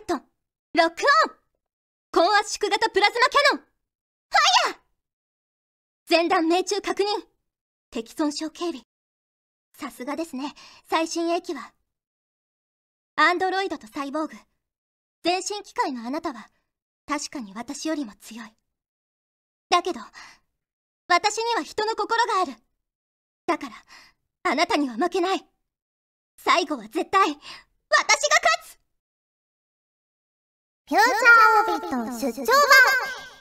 ット、ロックオン高圧縮型プラズマキャノン。ファイヤー。前段命中確認。敵損傷警備さすがですね、最新鋭機は。アンドロイドとサイボーグ、全身機械のあなたは、確かに私よりも強い。だけど、私には人の心がある。だから、あなたには負けない。最後は絶対、私が勝つ。フューチャーオビット出張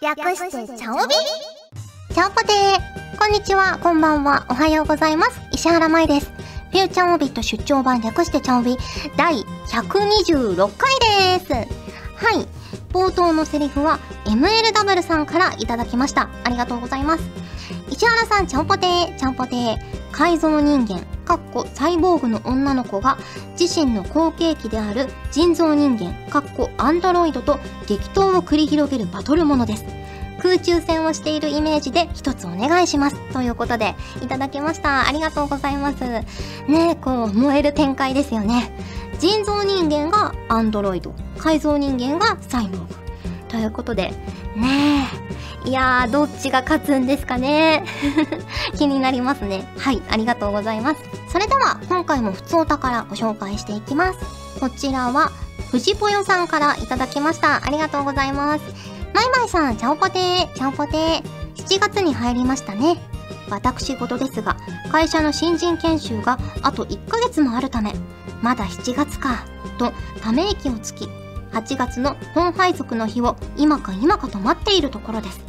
版略してチャオビチャオポテーこんにちは、こんばんは、おはようございます。石原舞です。フューチャーオビット出張版略してチャオビ第126回です。はい。冒頭のセリフは MLW さんからいただきました。ありがとうございます。石原さん、ちゃんぽてー、ちゃんぽてー。改造人間、かっこサイボーグの女の子が自身の後継機である人造人間、かっこアンドロイドと激闘を繰り広げるバトルものです。空中戦をしているイメージで一つお願いします。ということで、いただきました。ありがとうございます。ねえ、こう、燃える展開ですよね。人造人間がアンドロイド、改造人間がサイボーグ。ということで、ねえ。いやー、どっちが勝つんですかね 気になりますね。はい、ありがとうございます。それでは、今回も普通お宝ご紹介していきます。こちらは、藤ぽよさんからいただきました。ありがとうございます。マイマイさん、ちゃんぽてー、ちゃんぽてー。7月に入りましたね。私事ですが、会社の新人研修があと1ヶ月もあるため、まだ7月か、とため息をつき、8月の本配属の日を今か今かと待っているところです。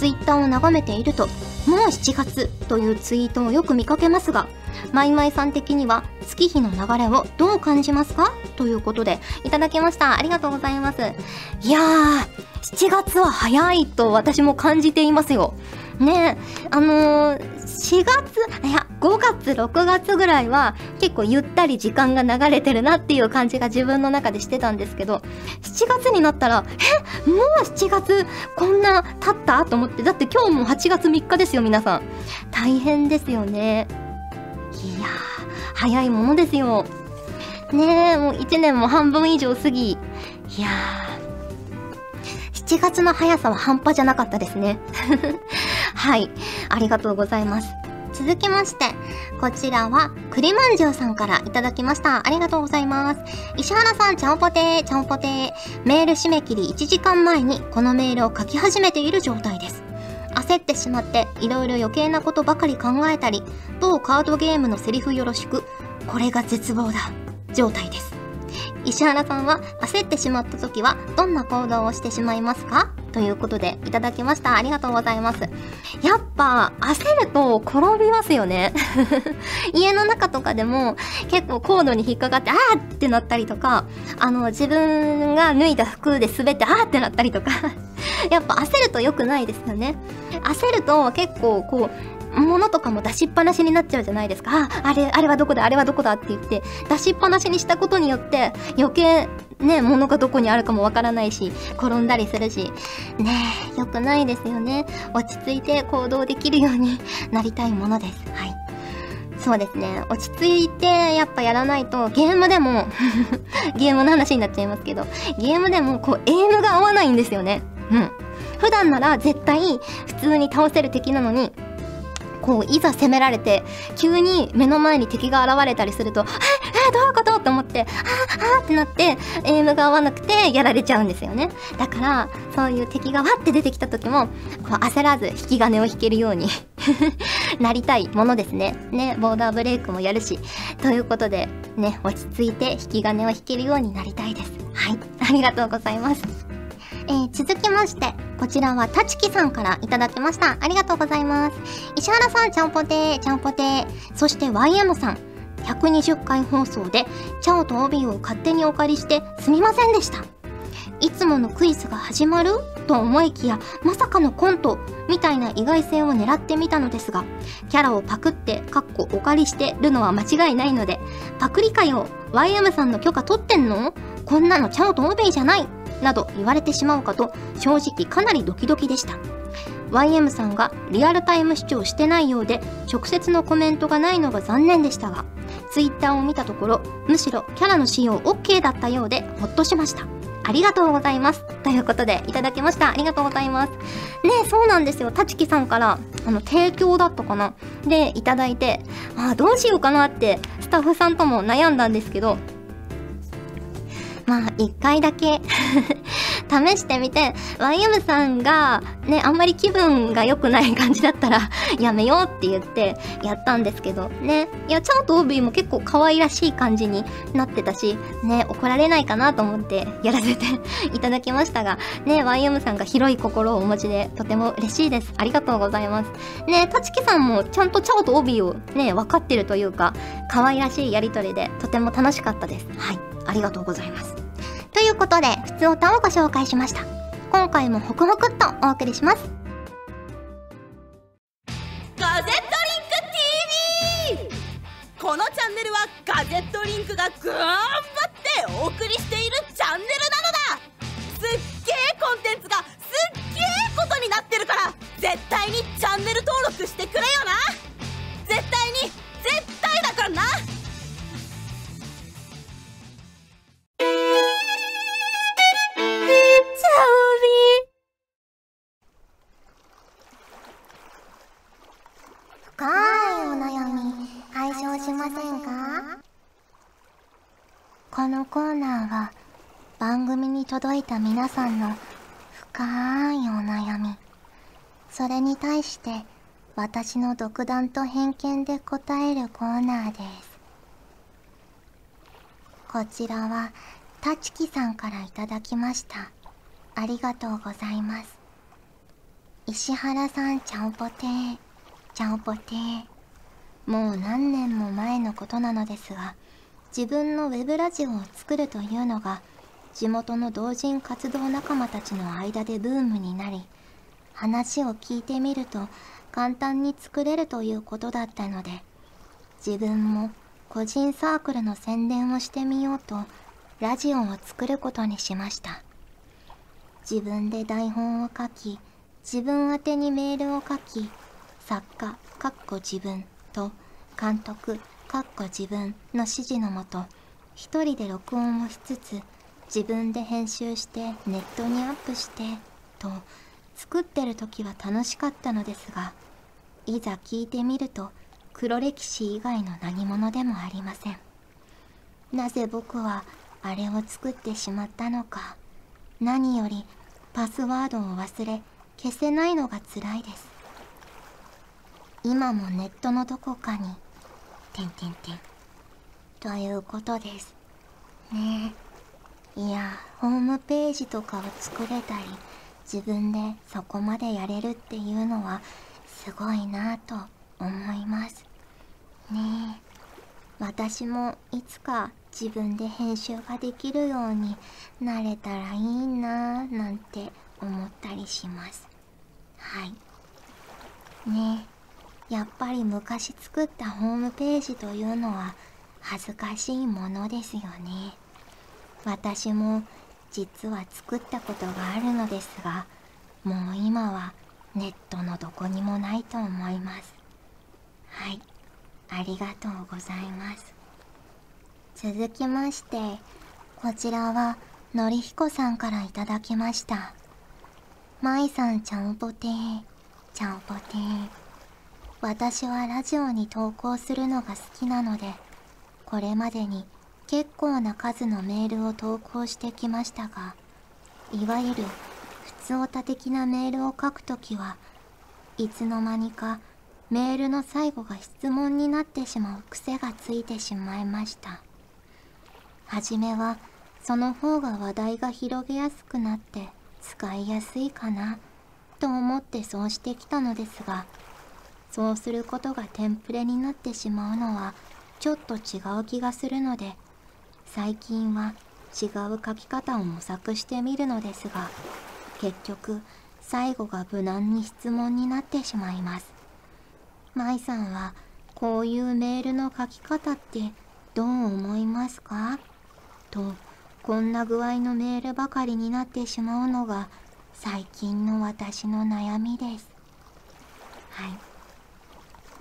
ツイッターを眺めていると、もう7月というツイートをよく見かけますが、マイマイさん的には月日の流れをどう感じますか？ということで、いただきました。ありがとうございます。いやー、7月は早いと私も感じていますよ。ねあのー、4月、いや、5月、6月ぐらいは結構ゆったり時間が流れてるなっていう感じが自分の中でしてたんですけど、7月になったら、え、もう7月こんな経ったと思って、だって今日も8月3日ですよ、皆さん。大変ですよね。いやー、早いものですよ。ねえ、もう1年も半分以上過ぎ、いやー、7月の速さは半端じゃなかったですね。はい。ありがとうございます。続きまして、こちらは、栗まんじゅうさんからいただきました。ありがとうございます。石原さん、ちゃんぽてー、ちゃんぽてー。メール締め切り1時間前にこのメールを書き始めている状態です。焦ってしまっていろいろ余計なことばかり考えたり、某カードゲームのセリフよろしく、これが絶望だ。状態です。石原さんは焦ってしまった時はどんな行動をしてしまいますか？ということでいただきました。ありがとうございます。やっぱ焦ると転びますよね。家の中とかでも結構コードに引っかかってあーってなったりとか、あの自分が脱いだ服で滑ってあーってなったりとか やっぱ焦ると良くないですよね。焦ると結構こう、物とかも出しっぱなしになっちゃうじゃないですか。あ、あれ、あれはどこだ、あれはどこだって言って、出しっぱなしにしたことによって余計ね、物がどこにあるかもわからないし、転んだりするし、ねえ、良くないですよね。落ち着いて行動できるようになりたいものです。はい。そうですね。落ち着いてやっぱやらないと、ゲームでも ゲームの話になっちゃいますけど、ゲームでもこう、エイムが合わないんですよね。うん。普段なら絶対普通に倒せる敵なのに、こう、いざ攻められて、急に目の前に敵が現れたりすると、え、え、どういうこと？って思って、ああってなって、エイムが合わなくてやられちゃうんですよね。だから、そういう敵がわって出てきた時も、こう焦らず引き金を引けるように なりたいものですね。ね、ボーダーブレイクもやるし。ということで、ね、落ち着いて引き金を引けるようになりたいです。はい。ありがとうございます。えー、続きまして、こちらはたちきさんからいただきました。ありがとうございます。石原さん、ちゃんぽてー、ちゃんぽてー。そして YM さん、120回放送で、チャオとオビーを勝手にお借りしてすみませんでした。いつものクイズが始まる？と思いきや、まさかのコント？みたいな意外性を狙ってみたのですが、キャラをパクって、かっこお借りしてるのは間違いないので、パクリかよ !YM さんの許可取ってんの？こんなのチャオとオビーじゃないなど言われてしまうかと正直かなりドキドキでした。YM さんがリアルタイム視聴してないようで直接のコメントがないのが残念でしたが Twitter を見たところむしろキャラの使用 OK だったようでほっとしました。ありがとうございます。ということでいただきました。ありがとうございます。ねそうなんですよ。たちきさんからあの提供だったかな。でいただいてあどうしようかなってスタッフさんとも悩んだんですけどまあ一回だけ。試してみて。YM さんがねあんまり気分が良くない感じだったら やめようって言ってやったんですけど。ね。いやちゃんとオービーも結構可愛らしい感じになってたしね怒られないかなと思ってやらせて いただきましたが。ね YM さんが広い心をお持ちでとても嬉しいです。ありがとうございます。ねたちきさんもちゃんとチャオとオービーをね分かってるというか可愛らしいやりとりでとても楽しかったです。はい。ありがとうございます。ということで、普通歌をご紹介しました。今回もホクホクっとお送りします。ガゼットリンク TV! このチャンネルはガゼットリンクが頑張ってお送りしているチャンネルなのだすっげえコンテンツがすっげえことになってるから絶対にチャンネル登録してくれよな届いた皆さんの深いお悩み。それに対して私の独断と偏見で答えるコーナーです。こちらはたちきさんからいただきました。ありがとうございます。石原さんちゃんぽてー。ちゃんぽてー。もう何年も前のことなのですが自分のウェブラジオを作るというのが地元の同人活動仲間たちの間でブームになり話を聞いてみると簡単に作れるということだったので自分も個人サークルの宣伝をしてみようとラジオを作ることにしました。自分で台本を書き自分宛てにメールを書き作家かっこ自分と監督かっこ自分の指示のもと一人で録音をしつつ自分で編集してネットにアップしてと作ってる時は楽しかったのですがいざ聞いてみると黒歴史以外の何者でもありませんなぜ僕はあれを作ってしまったのか何よりパスワードを忘れ消せないのが辛いです今もネットのどこかに、てんてんてん。ということです。ねえ。いや、ホームページとかを作れたり、自分でそこまでやれるっていうのは、すごいなぁと思います。ねえ。私もいつか自分で編集ができるようになれたらいいなぁなんて思ったりします。はい。ねえ。やっぱり昔作ったホームページというのは恥ずかしいものですよね私も実は作ったことがあるのですがもう今はネットのどこにもないと思います。はい。ありがとうございます。続きましてこちらはのりひこさんからいただきました。まいさんちゃんぽてー。ちゃんぽてー。私はラジオに投稿するのが好きなのでこれまでに結構な数のメールを投稿してきましたがいわゆる普通オタ的なメールを書くときはいつの間にかメールの最後が質問になってしまう癖がついてしまいました。はじめはその方が話題が広げやすくなって使いやすいかなと思ってそうしてきたのですがそうすることがテンプレになってしまうのはちょっと違う気がするので最近は違う書き方を模索してみるのですが結局最後が無難に質問になってしまいます。舞さんはこういうメールの書き方ってどう思いますか？とこんな具合のメールばかりになってしまうのが最近の私の悩みです。はい。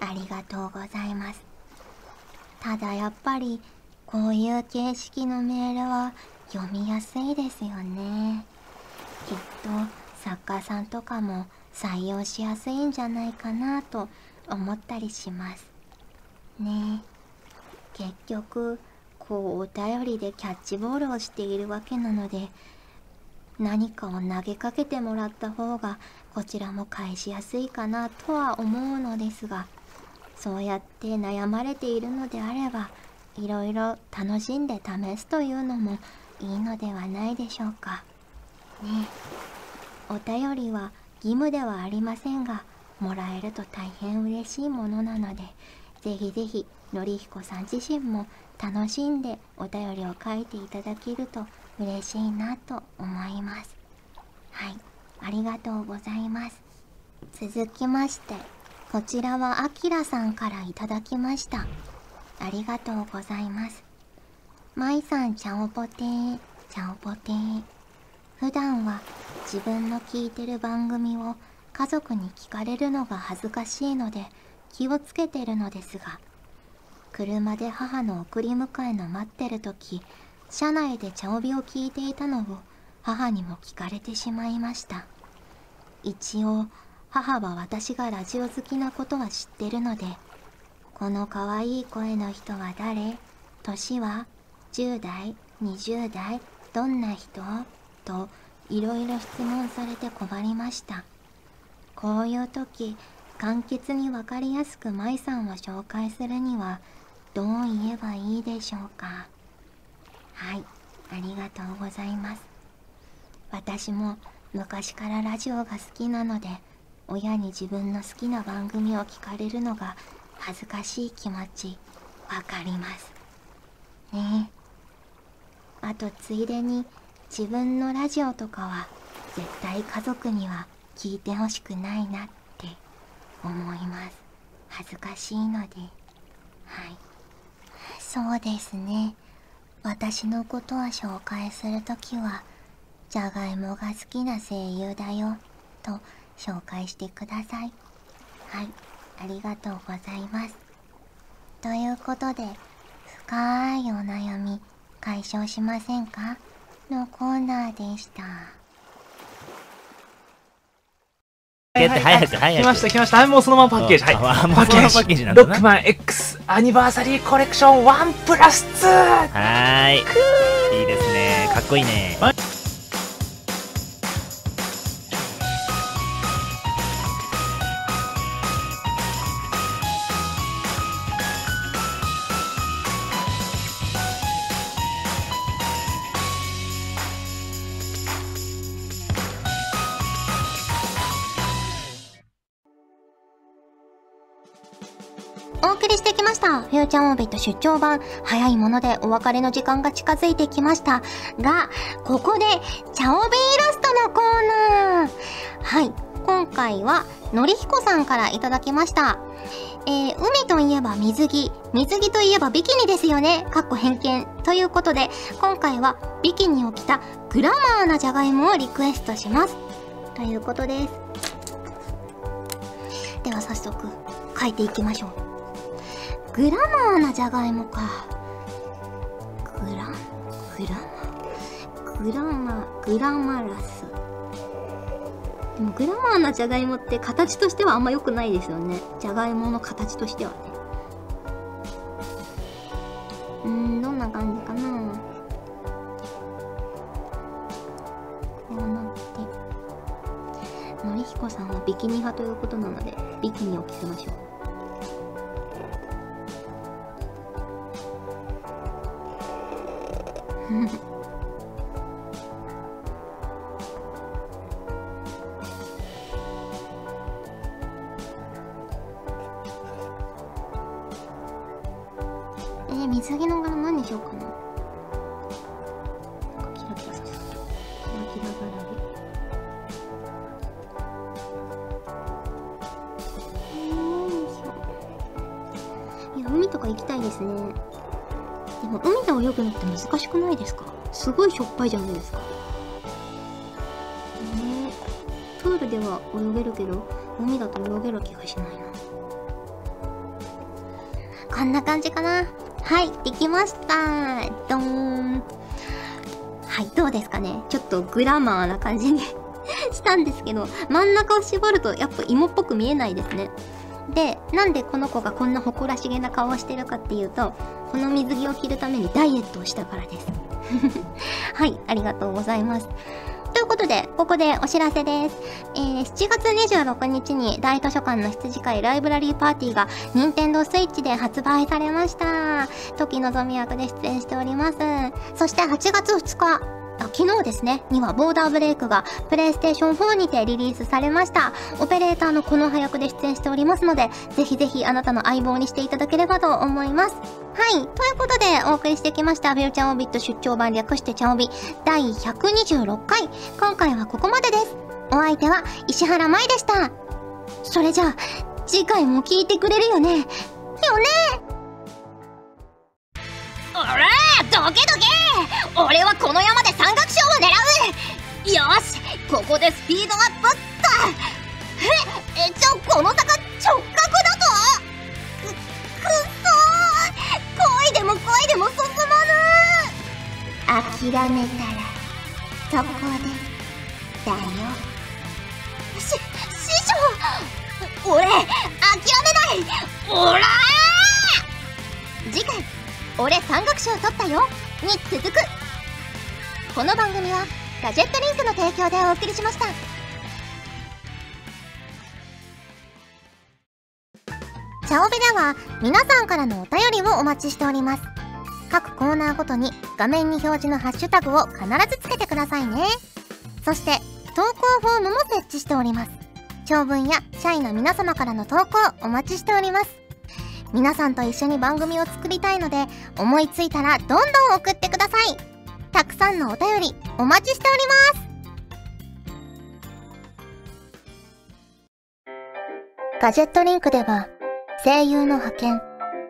ありがとうございます。ただやっぱりこういう形式のメールは読みやすいですよね。きっと作家さんとかも採用しやすいんじゃないかなと思ったりしますね。結局こうお便りでキャッチボールをしているわけなので何かを投げかけてもらった方がこちらも返しやすいかなとは思うのですがそうやって悩まれているのであればいろいろ楽しんで試すというのもいいのではないでしょうか。ねお便りは義務ではありませんがもらえると大変嬉しいものなのでぜひぜひのりひこさん自身も楽しんでお便りを書いていただけると嬉しいなと思います。はいありがとうございます。続きましてこちらはあきらさんからいただきました。ありがとうございます。まいさんちゃおぽてー。ちゃおぽてー。普段は自分の聞いてる番組を家族に聞かれるのが恥ずかしいので気をつけてるのですが車で母の送り迎えの待ってる時車内で茶帯を聞いていたのを母にも聞かれてしまいました。一応母は私がラジオ好きなことは知ってるのでこの可愛い声の人は誰？年は10代？20代？どんな人？といろいろ質問されて困りました。こういう時簡潔に分かりやすく舞さんを紹介するにはどう言えばいいでしょうか？はいありがとうございます。私も昔からラジオが好きなので親に自分の好きな番組を聞かれるのが恥ずかしい気持ちわかります。ねえ。あとついでに自分のラジオとかは絶対家族には聞いてほしくないなって思います。恥ずかしいので。はい。そうですね。私のことは紹介するときはじゃがいもが好きな声優だよと紹介してください。はい。ありがとうございます。ということで深いお悩み解消しませんか？のコーナーでした。はいはい早く来ました来ました。はいもうそのままパッケージ。はい。あもうパッケージ。そのままパッケージなんだな。ロックマン X アニバーサリーコレクション1プラス2はーい。いいですね。かっこいいねりしてきました。フューチャーオービット出張版。早いものでお別れの時間が近づいてきました。が、ここで、チャオビイラストのコーナー。はい。今回は、のりひこさんからいただきました。えー、海といえば水着。水着といえばビキニですよね。かっこ偏見。ということで、今回はビキニを着たグラマーなジャガイモをリクエストします。ということです。では早速、書いていきましょう。グラマーなじゃがいもか。グラ、グラマ、グラマ、グラマラス。でもグラマーなじゃがいもって形としてはあんま良くないですよね。じゃがいもの形としてはね。うん、どんな感じかなこうなって。のりひこさんはビキニ派ということなので、ビキニを着せましょう。えー、水着の柄何にしようかな。なんかキラキラさせる。キラキラ柄で。えー、よいしょ。いや、海とか行きたいですね。でも海で泳ぐのって難しくないですか？すごいしょっぱいじゃないですか。ねえ。プールでは泳げるけど、海だと泳げる気がしないな。こんな感じかな。はい、できました。どーん。はいどうですかねちょっとグラマーな感じに したんですけど真ん中を絞るとやっぱ芋っぽく見えないですねでなんでこの子がこんな誇らしげな顔をしてるかっていうとこの水着を着るためにダイエットをしたからです はいありがとうございますということで、ここでお知らせです。えー、7月26日に大図書館の羊会ライブラリーパーティーが任天堂スイッチで発売されました。時のぞみ役で出演しております。そして8月2日、あ昨日ですね、にはボーダーブレイクがプレイステーション4にてリリースされました。オペレーターのこの早くで出演しておりますので、ぜひぜひあなたの相棒にしていただければと思います。はい。ということで、お送りしてきました、フューチャーオビット出張版略してチャオビ第126回。今回はここまでです。お相手は石原舞でした。それじゃあ、次回も聞いてくれるよね。よねおらどけどけ俺はこの山で山岳賞を狙う。よしここでスピードアップっと。ええちょこの坂直角だぞくくっそー恋でも恋でも進まぬ諦めたらそこでだよ。し師匠俺諦めない。おら次回俺山岳賞取ったよ。に続く。この番組はガジェットリンクの提供でお送りしました。チャオベでは皆さんからのお便りをお待ちしております。各コーナーごとに画面に表示のハッシュタグを必ずつけてくださいね。そして投稿フォームも設置しております。長文や社員の皆様からの投稿お待ちしております。皆さんと一緒に番組を作りたいので思いついたらどんどん送ってください。たくさんのお便りお待ちしておりますガジェットリンクでは声優の派遣、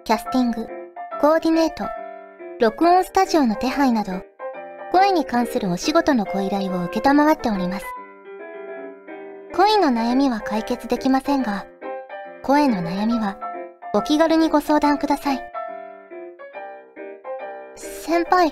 キャスティング、コーディネート、録音スタジオの手配など声に関するお仕事のご依頼を受けっております。恋の悩みは解決できませんが、声の悩みはお気軽にご相談ください。先輩、